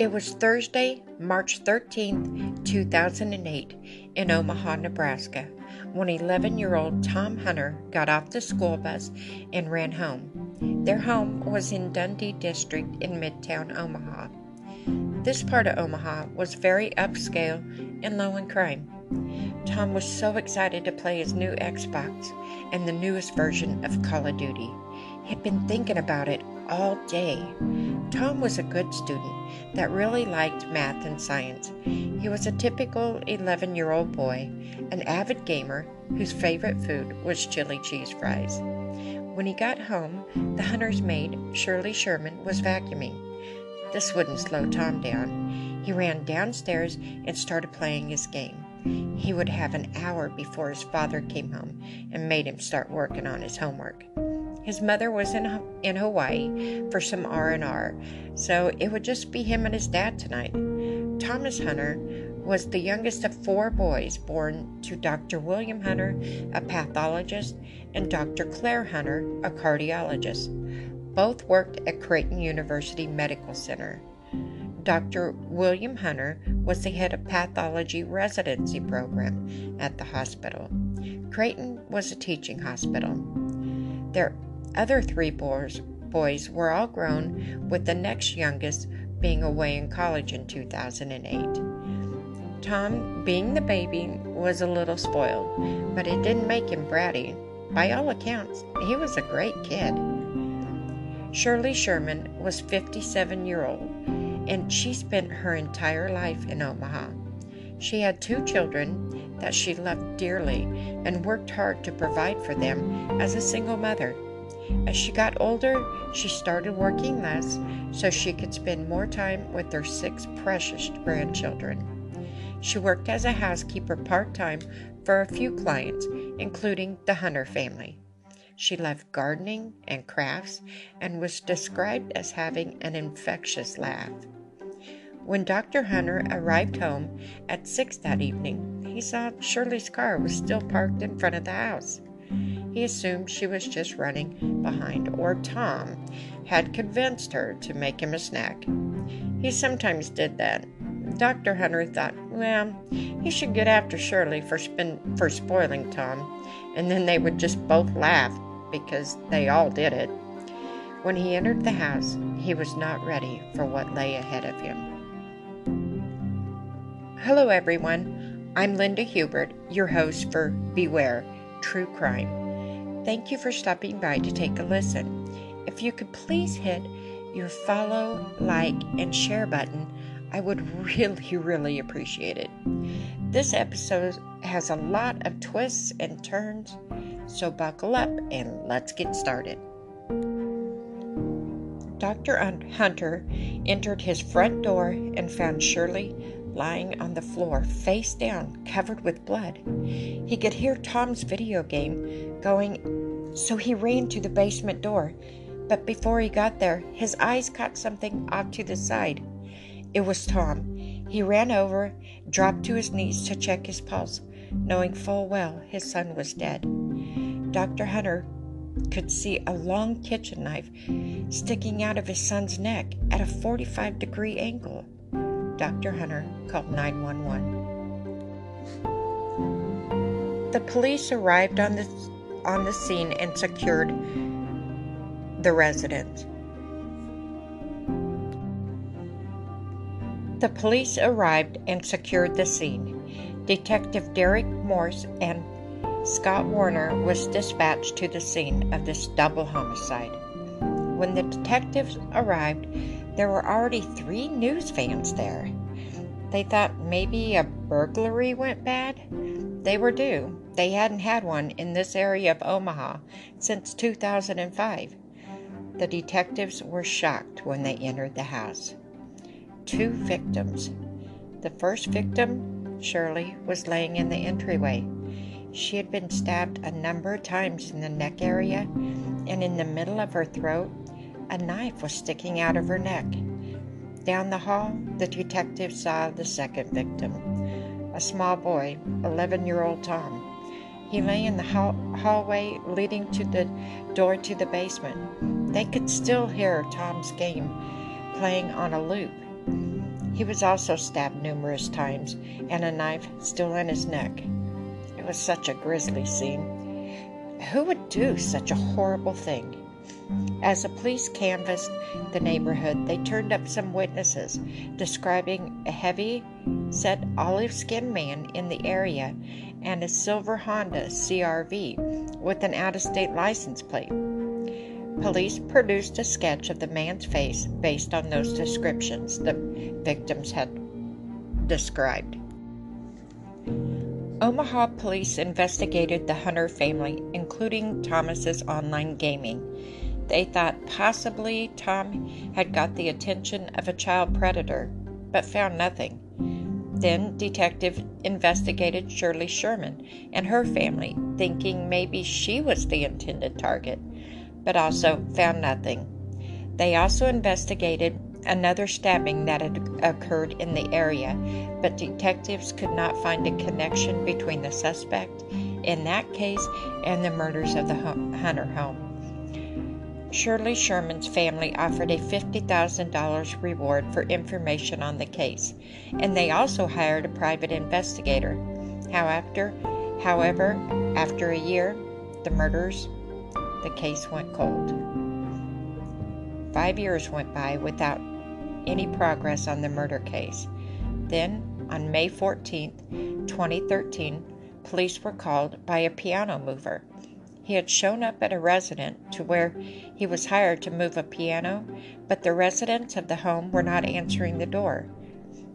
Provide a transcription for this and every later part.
It was Thursday, March 13, 2008, in Omaha, Nebraska, when 11 year old Tom Hunter got off the school bus and ran home. Their home was in Dundee District in Midtown Omaha. This part of Omaha was very upscale and low in crime. Tom was so excited to play his new Xbox and the newest version of Call of Duty. He'd been thinking about it all day. Tom was a good student that really liked math and science. He was a typical 11 year old boy, an avid gamer whose favorite food was chili cheese fries. When he got home, the hunter's maid, Shirley Sherman, was vacuuming. This wouldn't slow Tom down. He ran downstairs and started playing his game. He would have an hour before his father came home and made him start working on his homework. His mother was in in Hawaii for some R&R, so it would just be him and his dad tonight. Thomas Hunter was the youngest of four boys born to Dr. William Hunter, a pathologist, and Dr. Claire Hunter, a cardiologist. Both worked at Creighton University Medical Center. Dr. William Hunter was the head of pathology residency program at the hospital. Creighton was a teaching hospital. Their other three boys, boys were all grown, with the next youngest being away in college in 2008. Tom, being the baby, was a little spoiled, but it didn't make him bratty. By all accounts, he was a great kid. Shirley Sherman was 57 year old, and she spent her entire life in Omaha. She had two children that she loved dearly and worked hard to provide for them as a single mother. As she got older, she started working less so she could spend more time with her six precious grandchildren. She worked as a housekeeper part time for a few clients, including the Hunter family. She loved gardening and crafts and was described as having an infectious laugh. When Dr. Hunter arrived home at 6 that evening, he saw Shirley's car was still parked in front of the house. He assumed she was just running behind, or Tom had convinced her to make him a snack. He sometimes did that. Dr. Hunter thought, well, he should get after Shirley for, spin- for spoiling Tom, and then they would just both laugh because they all did it. When he entered the house, he was not ready for what lay ahead of him. Hello, everyone. I'm Linda Hubert, your host for Beware True Crime. Thank you for stopping by to take a listen. If you could please hit your follow, like, and share button, I would really, really appreciate it. This episode has a lot of twists and turns, so buckle up and let's get started. Dr. Hunter entered his front door and found Shirley lying on the floor, face down, covered with blood. He could hear Tom's video game going, so he ran to the basement door. But before he got there, his eyes caught something off to the side. It was Tom. He ran over, dropped to his knees to check his pulse, knowing full well his son was dead. Dr. Hunter could see a long kitchen knife sticking out of his son's neck at a 45 degree angle. Dr. Hunter called 911. The police arrived on the, on the scene and secured the residence. The police arrived and secured the scene. Detective Derek Morse and Scott Warner was dispatched to the scene of this double homicide. When the detectives arrived, there were already three news fans there. They thought maybe a burglary went bad. They were due. They hadn't had one in this area of Omaha since 2005. The detectives were shocked when they entered the house. Two victims. The first victim, Shirley, was laying in the entryway. She had been stabbed a number of times in the neck area, and in the middle of her throat, a knife was sticking out of her neck. Down the hall, the detective saw the second victim, a small boy, 11 year old Tom. He lay in the hall- hallway leading to the door to the basement. They could still hear Tom's game playing on a loop. He was also stabbed numerous times and a knife still in his neck. It was such a grisly scene. Who would do such a horrible thing? As the police canvassed the neighborhood, they turned up some witnesses describing a heavy set olive skinned man in the area and a silver Honda CRV with an out of state license plate. Police produced a sketch of the man's face based on those descriptions the victims had described. Omaha police investigated the Hunter family, including Thomas's online gaming. They thought possibly Tom had got the attention of a child predator, but found nothing. Then detective investigated Shirley Sherman and her family, thinking maybe she was the intended target, but also found nothing. They also investigated another stabbing that had occurred in the area, but detectives could not find a connection between the suspect in that case and the murders of the Hunter home. Shirley Sherman's family offered a $50,000 reward for information on the case, and they also hired a private investigator. However, however, after a year, the murders, the case went cold. Five years went by without any progress on the murder case. Then, on May 14, 2013, police were called by a piano mover. He had shown up at a residence to where he was hired to move a piano, but the residents of the home were not answering the door.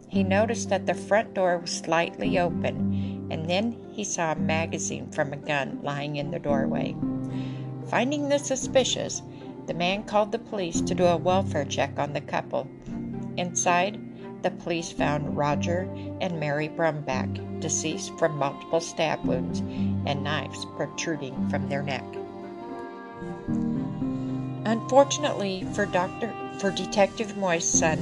He noticed that the front door was slightly open, and then he saw a magazine from a gun lying in the doorway. Finding this suspicious, the man called the police to do a welfare check on the couple. Inside, the police found Roger and Mary Brumback, deceased from multiple stab wounds and knives protruding from their neck. Unfortunately for Dr. for Detective Moy's son,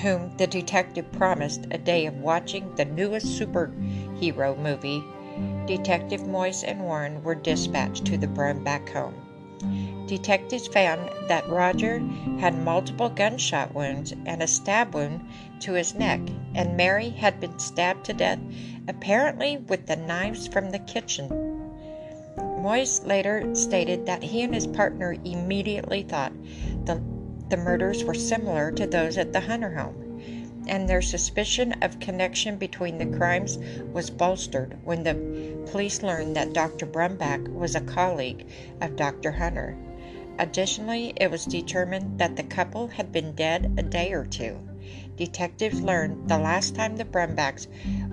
whom the detective promised a day of watching the newest superhero movie, Detective Mois and Warner were dispatched to the Brumback home. Detectives found that Roger had multiple gunshot wounds and a stab wound to his neck, and Mary had been stabbed to death, apparently with the knives from the kitchen. Mois later stated that he and his partner immediately thought the, the murders were similar to those at the Hunter home, and their suspicion of connection between the crimes was bolstered when the police learned that Dr. Brumback was a colleague of Dr. Hunter. Additionally, it was determined that the couple had been dead a day or two. Detectives learned the last time the Brumbacks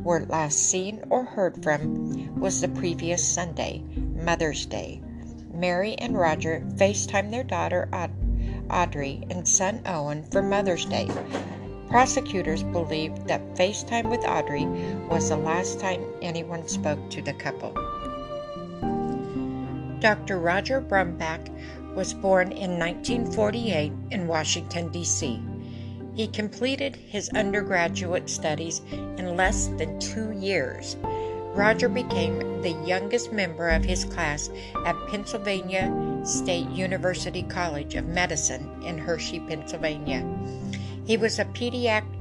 were last seen or heard from was the previous Sunday, Mother's Day. Mary and Roger FaceTimed their daughter Audrey and son Owen for Mother's Day. Prosecutors believed that FaceTime with Audrey was the last time anyone spoke to the couple. Dr. Roger Brumback was born in 1948 in Washington, D.C. He completed his undergraduate studies in less than two years. Roger became the youngest member of his class at Pennsylvania State University College of Medicine in Hershey, Pennsylvania. He was a pediatric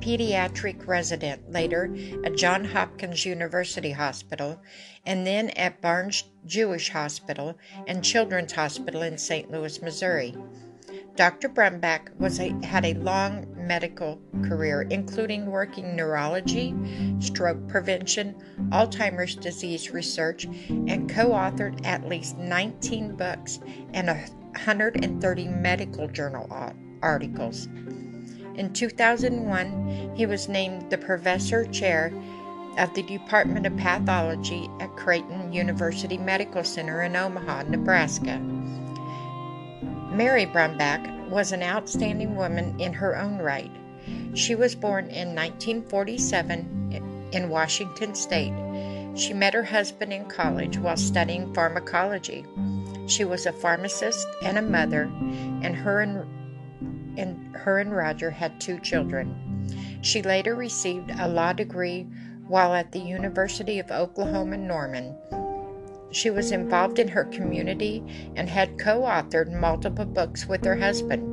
pediatric resident, later at Johns Hopkins University Hospital, and then at Barnes Jewish Hospital and Children's Hospital in St. Louis, Missouri. Dr. Brumback was a, had a long medical career, including working neurology, stroke prevention, Alzheimer's disease research, and co authored at least 19 books and 130 medical journal articles. In 2001, he was named the Professor Chair of the Department of Pathology at Creighton University Medical Center in Omaha, Nebraska. Mary Brumback was an outstanding woman in her own right. She was born in 1947 in Washington State. She met her husband in college while studying pharmacology. She was a pharmacist and a mother, and her and and her and Roger had two children. She later received a law degree while at the University of Oklahoma Norman. She was involved in her community and had co authored multiple books with her husband.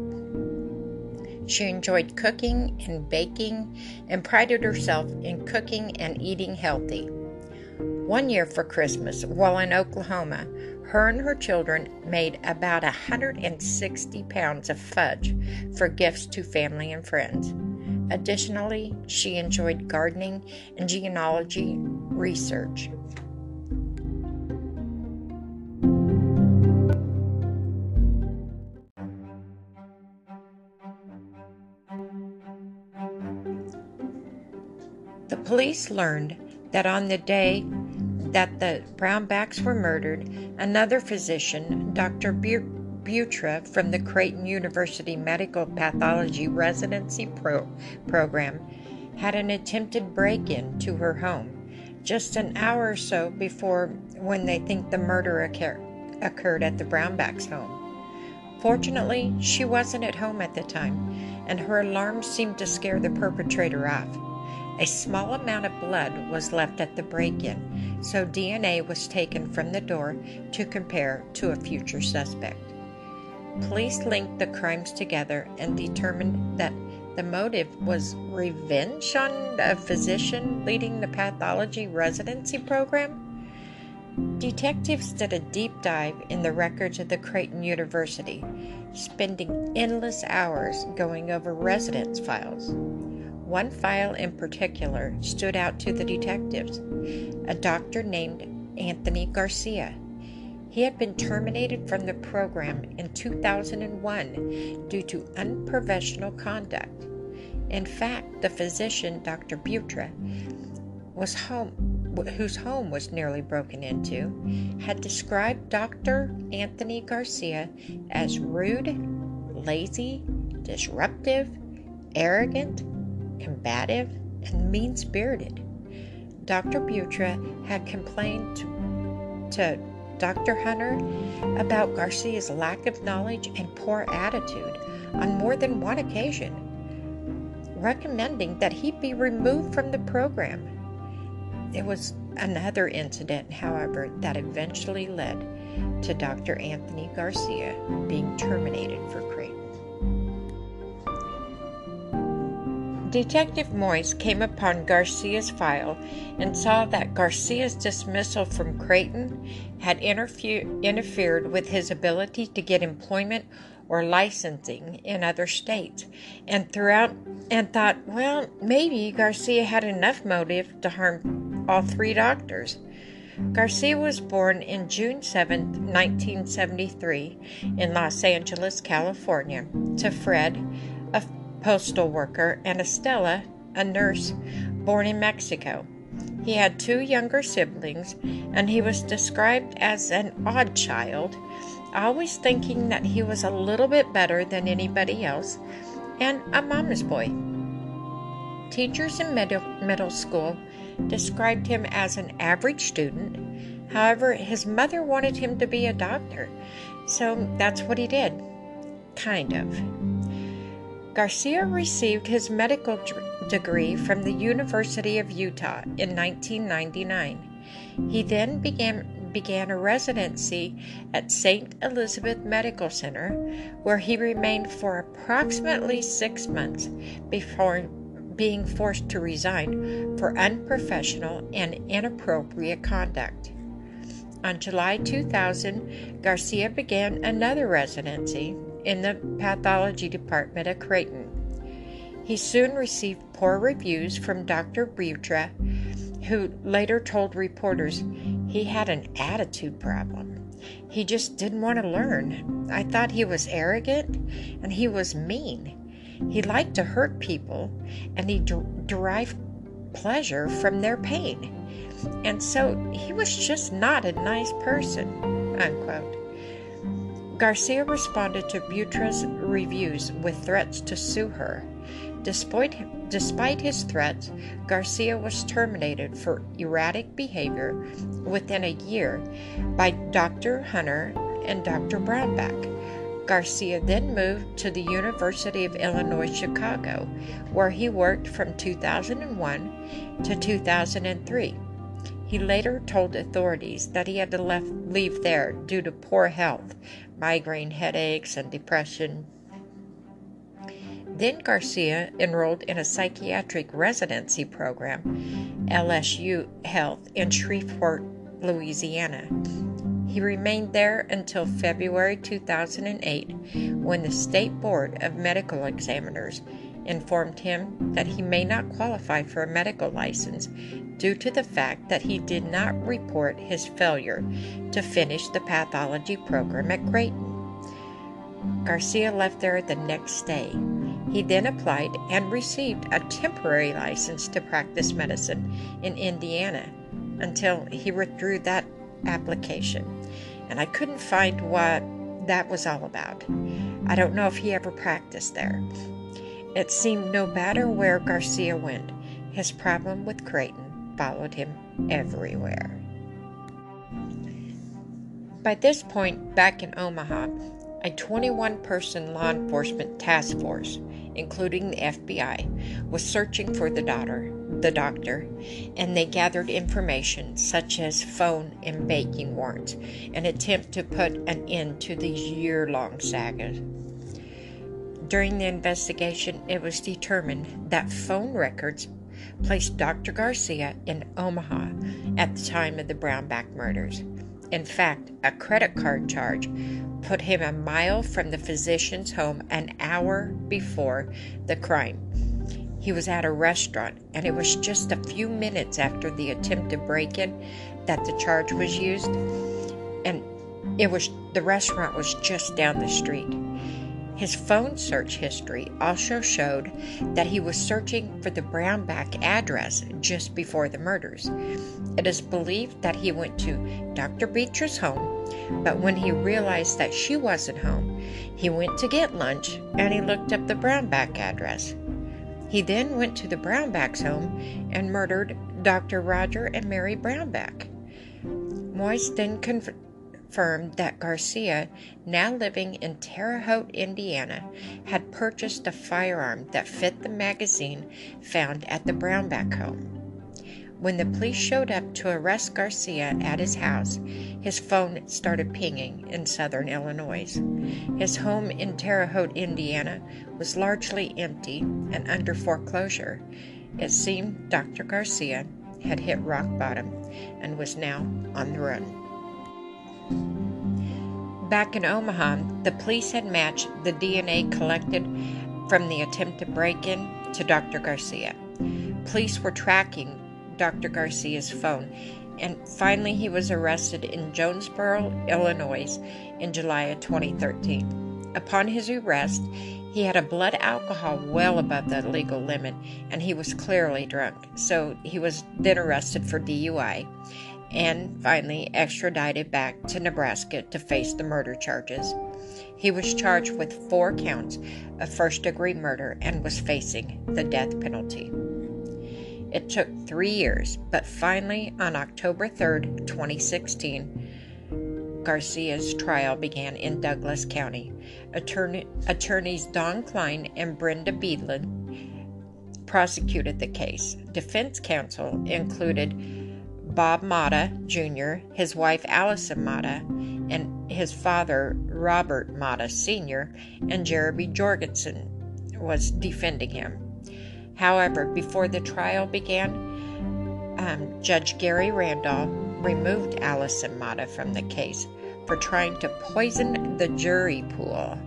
She enjoyed cooking and baking and prided herself in cooking and eating healthy. One year for Christmas, while in Oklahoma, her and her children made about 160 pounds of fudge for gifts to family and friends. Additionally, she enjoyed gardening and genealogy research. The police learned that on the day that the Brownbacks were murdered, another physician, Dr. Bewtra from the Creighton University Medical Pathology Residency Pro- Program, had an attempted break in to her home just an hour or so before when they think the murder occur- occurred at the Brownbacks' home. Fortunately, she wasn't at home at the time, and her alarm seemed to scare the perpetrator off. A small amount of blood was left at the break in, so DNA was taken from the door to compare to a future suspect. Police linked the crimes together and determined that the motive was revenge on a physician leading the pathology residency program. Detectives did a deep dive in the records of the Creighton University, spending endless hours going over residence files. One file in particular stood out to the detectives a doctor named Anthony Garcia. He had been terminated from the program in 2001 due to unprofessional conduct. In fact, the physician, Dr. Bewtra, was home, whose home was nearly broken into, had described Dr. Anthony Garcia as rude, lazy, disruptive, arrogant, combative, and mean spirited. Dr. Bewtra had complained to, to Dr. Hunter about Garcia's lack of knowledge and poor attitude on more than one occasion, recommending that he be removed from the program. There was another incident, however, that eventually led to Dr. Anthony Garcia being terminated for Creighton. Detective Mois came upon Garcia's file and saw that Garcia's dismissal from Creighton had interfered with his ability to get employment or licensing in other states and throughout and thought, well, maybe Garcia had enough motive to harm all three doctors. Garcia was born in June 7, 1973, in Los Angeles, California, to Fred, a postal worker, and Estella, a nurse born in Mexico. He had two younger siblings, and he was described as an odd child, always thinking that he was a little bit better than anybody else, and a mama's boy. Teachers in middle, middle school described him as an average student. However, his mother wanted him to be a doctor, so that's what he did. Kind of. Garcia received his medical degree from the University of Utah in 1999. He then began began a residency at St. Elizabeth Medical Center, where he remained for approximately six months before being forced to resign for unprofessional and inappropriate conduct. On July 2000, Garcia began another residency in the pathology department at Creighton. He soon received poor reviews from Dr. Bewtra, who later told reporters he had an attitude problem. He just didn't want to learn. I thought he was arrogant and he was mean. He liked to hurt people and he de- derived pleasure from their pain. And so he was just not a nice person. Unquote. Garcia responded to Bewtra's reviews with threats to sue her. Despite, despite his threats, Garcia was terminated for erratic behavior within a year by Dr. Hunter and Dr. Brownback. Garcia then moved to the University of Illinois Chicago, where he worked from 2001 to 2003. He later told authorities that he had to left, leave there due to poor health, migraine headaches, and depression. Then Garcia enrolled in a psychiatric residency program, LSU Health, in Shreveport, Louisiana. He remained there until February 2008 when the State Board of Medical Examiners informed him that he may not qualify for a medical license due to the fact that he did not report his failure to finish the pathology program at Creighton. Garcia left there the next day. He then applied and received a temporary license to practice medicine in Indiana until he withdrew that application. And I couldn't find what that was all about. I don't know if he ever practiced there. It seemed no matter where Garcia went, his problem with Creighton followed him everywhere. By this point, back in Omaha, a 21 person law enforcement task force, including the FBI, was searching for the daughter, the doctor, and they gathered information such as phone and banking warrants, an attempt to put an end to these year long sagas. During the investigation, it was determined that phone records placed Dr. Garcia in Omaha at the time of the Brownback murders. In fact, a credit card charge put him a mile from the physician's home an hour before the crime. He was at a restaurant, and it was just a few minutes after the attempted break in that the charge was used, and it was the restaurant was just down the street. His phone search history also showed that he was searching for the Brownback address just before the murders. It is believed that he went to Dr. Beecher's home, but when he realized that she wasn't home, he went to get lunch and he looked up the Brownback address. He then went to the Brownbacks' home and murdered Dr. Roger and Mary Brownback. Mois then confirmed confirmed that Garcia, now living in Terre Haute, Indiana, had purchased a firearm that fit the magazine found at the Brownback home. When the police showed up to arrest Garcia at his house, his phone started pinging in southern Illinois. His home in Terre Haute, Indiana was largely empty and under foreclosure. It seemed Dr. Garcia had hit rock bottom and was now on the run. Back in Omaha, the police had matched the DNA collected from the attempted break in to Dr. Garcia. Police were tracking Dr. Garcia's phone, and finally he was arrested in Jonesboro, Illinois in July of 2013. Upon his arrest, he had a blood alcohol well above the legal limit and he was clearly drunk, so he was then arrested for DUI and finally extradited back to Nebraska to face the murder charges. He was charged with four counts of first degree murder and was facing the death penalty. It took three years, but finally, on October 3, 2016, Garcia's trial began in Douglas County. Attorney, attorneys Don Kleine and Brenda Beedlin prosecuted the case. Defense counsel included Bob Motta Jr., his wife Allison Motta, and his father Robert Motta Sr., and Jeremy Jorgensen was defending him. However, before the trial began, um, Judge Gary Randall removed Allison Motta from the case for trying to poison the jury pool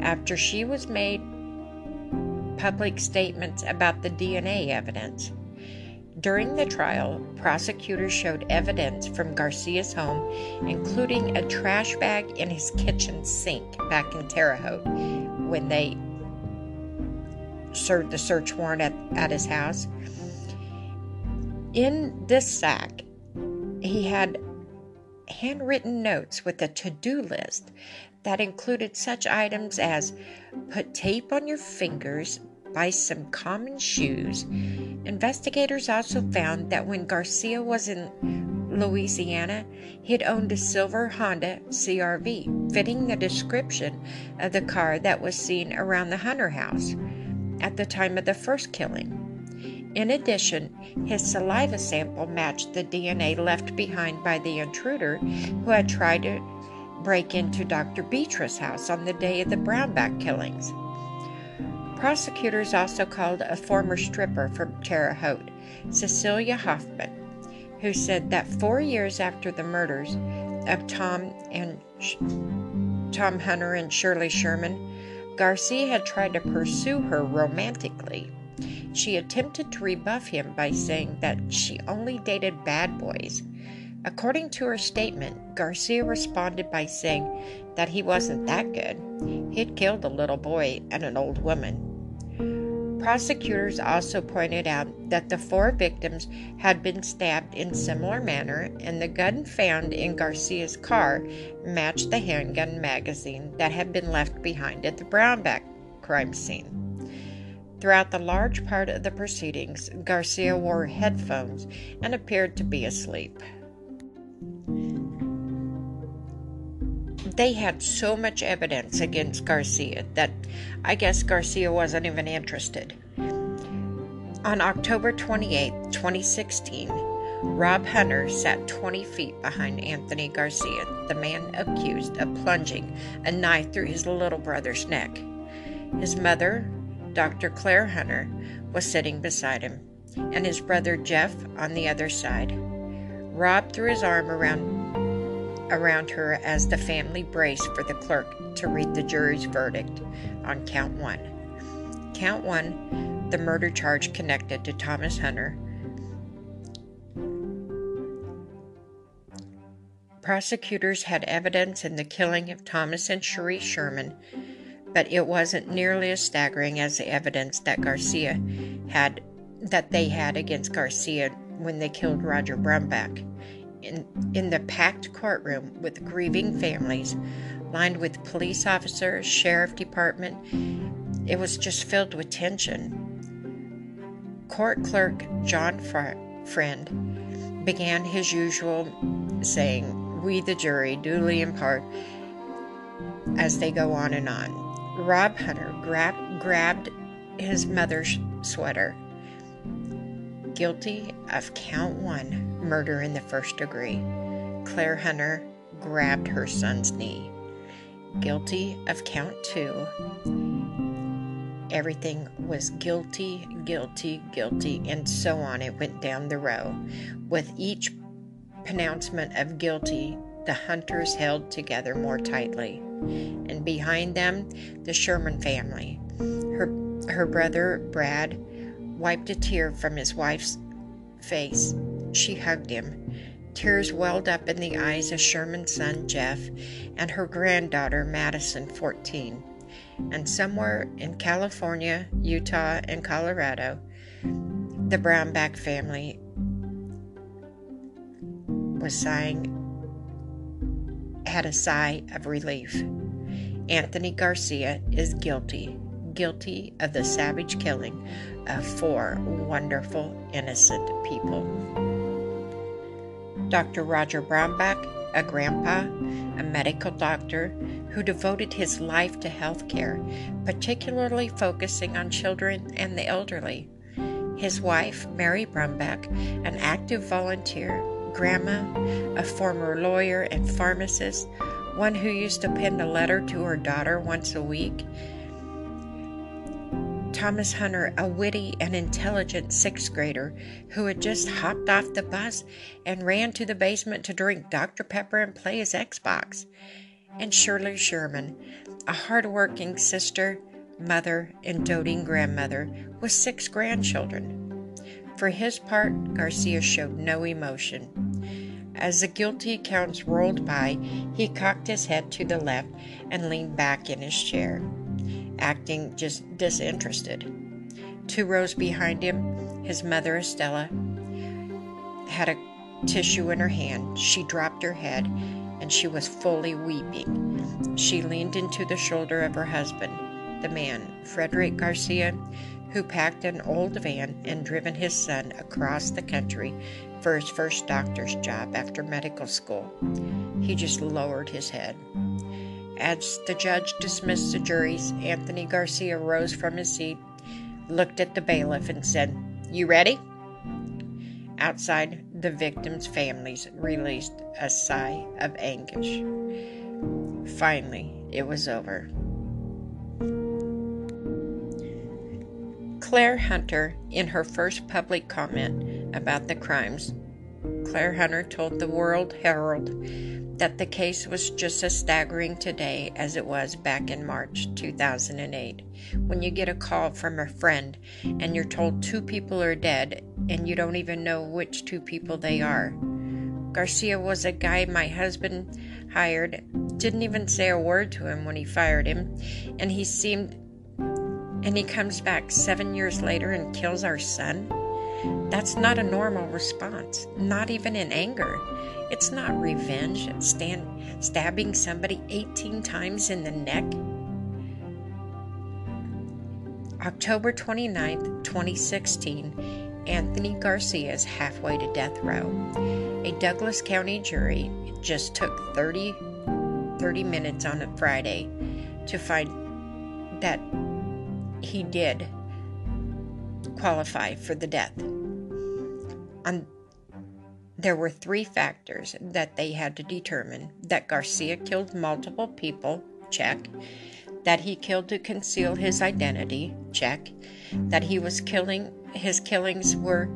after she was made public statements about the DNA evidence. During the trial, prosecutors showed evidence from Garcia's home, including a trash bag in his kitchen sink back in Terre Haute when they served the search warrant at, at his house. In this sack, he had handwritten notes with a to do list that included such items as put tape on your fingers, buy some common shoes. Investigators also found that when Garcia was in Louisiana, he'd owned a silver Honda CRV, fitting the description of the car that was seen around the Hunter house at the time of the first killing. In addition, his saliva sample matched the DNA left behind by the intruder who had tried to break into Dr. Beecher's house on the day of the Brownback killings. Prosecutors also called a former stripper from Terre Haute, Cecilia Hoffman, who said that four years after the murders of Tom and Tom Hunter and Shirley Sherman, Garcia had tried to pursue her romantically. She attempted to rebuff him by saying that she only dated bad boys. According to her statement, Garcia responded by saying that he wasn't that good. He'd killed a little boy and an old woman. Prosecutors also pointed out that the four victims had been stabbed in similar manner and the gun found in Garcia's car matched the handgun magazine that had been left behind at the Brownback crime scene. Throughout the large part of the proceedings, Garcia wore headphones and appeared to be asleep. They had so much evidence against Garcia that I guess Garcia wasn't even interested. On October 28, 2016, Rob Hunter sat 20 feet behind Anthony Garcia, the man accused of plunging a knife through his little brother's neck. His mother, Dr. Claire Hunter, was sitting beside him, and his brother Jeff on the other side. Rob threw his arm around around her as the family braced for the clerk to read the jury's verdict on count one. Count one, the murder charge connected to Thomas Hunter. Prosecutors had evidence in the killing of Thomas and Cherie Sherman, but it wasn't nearly as staggering as the evidence that Garcia had that they had against Garcia when they killed Roger Brownback in, in the packed courtroom with grieving families, lined with police officers, sheriff department. It was just filled with tension. Court clerk John Friend began his usual saying, We the jury duly impart as they go on and on. Rob Hunter grab, grabbed his mother's sweater. Guilty of count one murder in the first degree. Claire Hunter grabbed her son's knee. Guilty of count two. Everything was guilty, guilty, guilty, and so on. It went down the row. With each pronouncement of guilty, the hunters held together more tightly. And behind them, the Sherman family. Her, her brother, Brad, wiped a tear from his wife's face she hugged him. Tears welled up in the eyes of Sherman's son, Jeff, and her granddaughter, Madison, 14. And somewhere in California, Utah, and Colorado, the Brownback family was sighing, had a sigh of relief. Anthony Garcia is guilty, guilty of the savage killing of four wonderful, innocent people. Dr. Roger Brownback, a grandpa, a medical doctor who devoted his life to health care, particularly focusing on children and the elderly. His wife, Mary Brownback, an active volunteer, grandma, a former lawyer and pharmacist, one who used to pen a letter to her daughter once a week, Thomas Hunter, a witty and intelligent sixth grader who had just hopped off the bus and ran to the basement to drink Dr. Pepper and play his Xbox. And Shirley Sherman, a hard-working sister, mother, and doting grandmother with six grandchildren. For his part, Garcia showed no emotion. As the guilty counts rolled by, he cocked his head to the left and leaned back in his chair acting just disinterested. Two rows behind him, his mother, Estella, had a tissue in her hand. She dropped her head and she was fully weeping. She leaned into the shoulder of her husband, the man, Frederick Garcia, who packed an old van and driven his son across the country for his first doctor's job after medical school. He just lowered his head. As the judge dismissed the juries, Anthony Garcia rose from his seat, looked at the bailiff, and said, You ready? Outside, the victims' families released a sigh of anguish. Finally, it was over. Claire Hunter, in her first public comment about the crimes, Claire Hunter told the World Herald that the case was just as staggering today as it was back in March 2008. When you get a call from a friend and you're told two people are dead and you don't even know which two people they are. Garcia was a guy my husband hired, didn't even say a word to him when he fired him, and he seemed. And he comes back seven years later and kills our son? That's not a normal response, not even in anger. It's not revenge, stand, stabbing somebody 18 times in the neck. October 29, 2016, Anthony Garcia is halfway to death row. A Douglas County jury just took 30, 30 minutes on a Friday to find that he did qualify for the death. There were three factors that they had to determine that Garcia killed multiple people, check. That he killed to conceal his identity, check. That he was killing, his killings were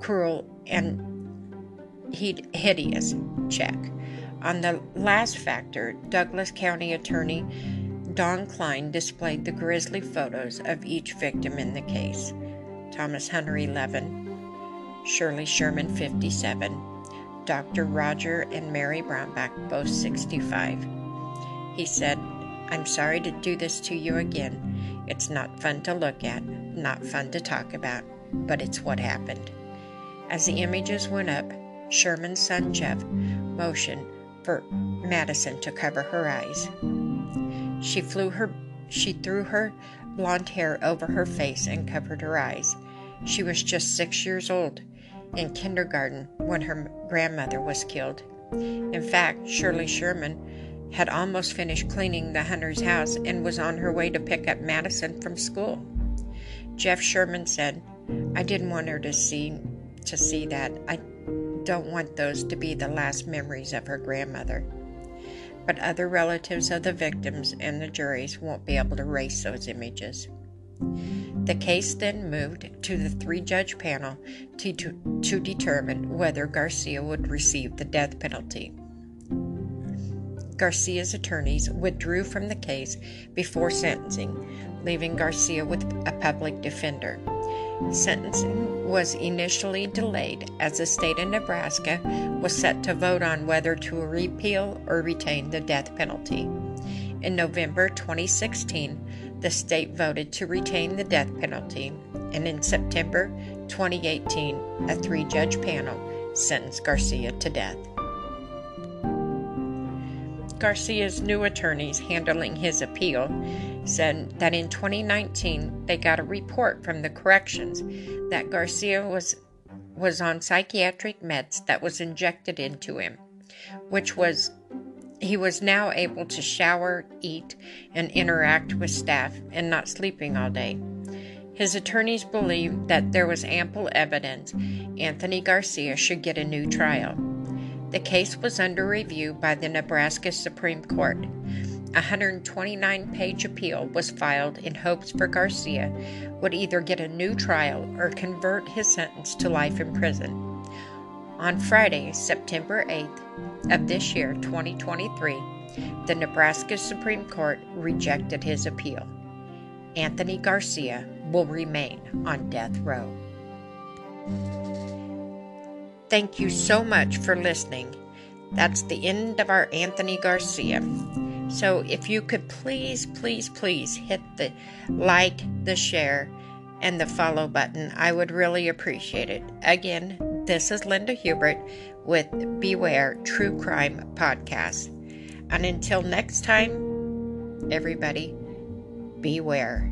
cruel and hideous, check. On the last factor, Douglas County Attorney Don Kleine displayed the grisly photos of each victim in the case. Thomas Hunter 11, Shirley Sherman 57, Dr. Roger and Mary Brownback both 65. He said, I'm sorry to do this to you again. It's not fun to look at, not fun to talk about, but it's what happened. As the images went up, Sherman's son Jeff motioned for Madison to cover her eyes. She flew her she threw her blonde hair over her face and covered her eyes. She was just six years old in kindergarten when her grandmother was killed. In fact, Shirley Sherman had almost finished cleaning the Hunter's house and was on her way to pick up Madison from school. Jeff Sherman said, "I didn't want her to see to see that. I don't want those to be the last memories of her grandmother." But other relatives of the victims and the juries won't be able to erase those images. The case then moved to the three judge panel to, to, to, determine whether Garcia would receive the death penalty. Garcia's attorneys withdrew from the case before sentencing, leaving Garcia with a public defender. Sentencing was initially delayed as the state of Nebraska was set to vote on whether to repeal or retain the death penalty. In November 2016, the state voted to retain the death penalty, and in September 2018, a three judge panel sentenced Garcia to death. Garcia's new attorneys handling his appeal said that in 2019 they got a report from the corrections that Garcia was was on psychiatric meds that was injected into him, which was he was now able to shower, eat, and interact with staff and not sleeping all day. His attorneys believed that there was ample evidence Anthony Garcia should get a new trial. The case was under review by the Nebraska Supreme Court. A 129 page appeal was filed in hopes for Garcia would either get a new trial or convert his sentence to life in prison. On Friday, September 8th of this year, 2023, the Nebraska Supreme Court rejected his appeal. Anthony Garcia will remain on death row. Thank you so much for listening. That's the end of our Anthony Garcia. So if you could please, please, please hit the like, the share, and the follow button, I would really appreciate it. Again, this is Linda Hubert with Beware True Crime Podcast. And until next time, everybody, beware.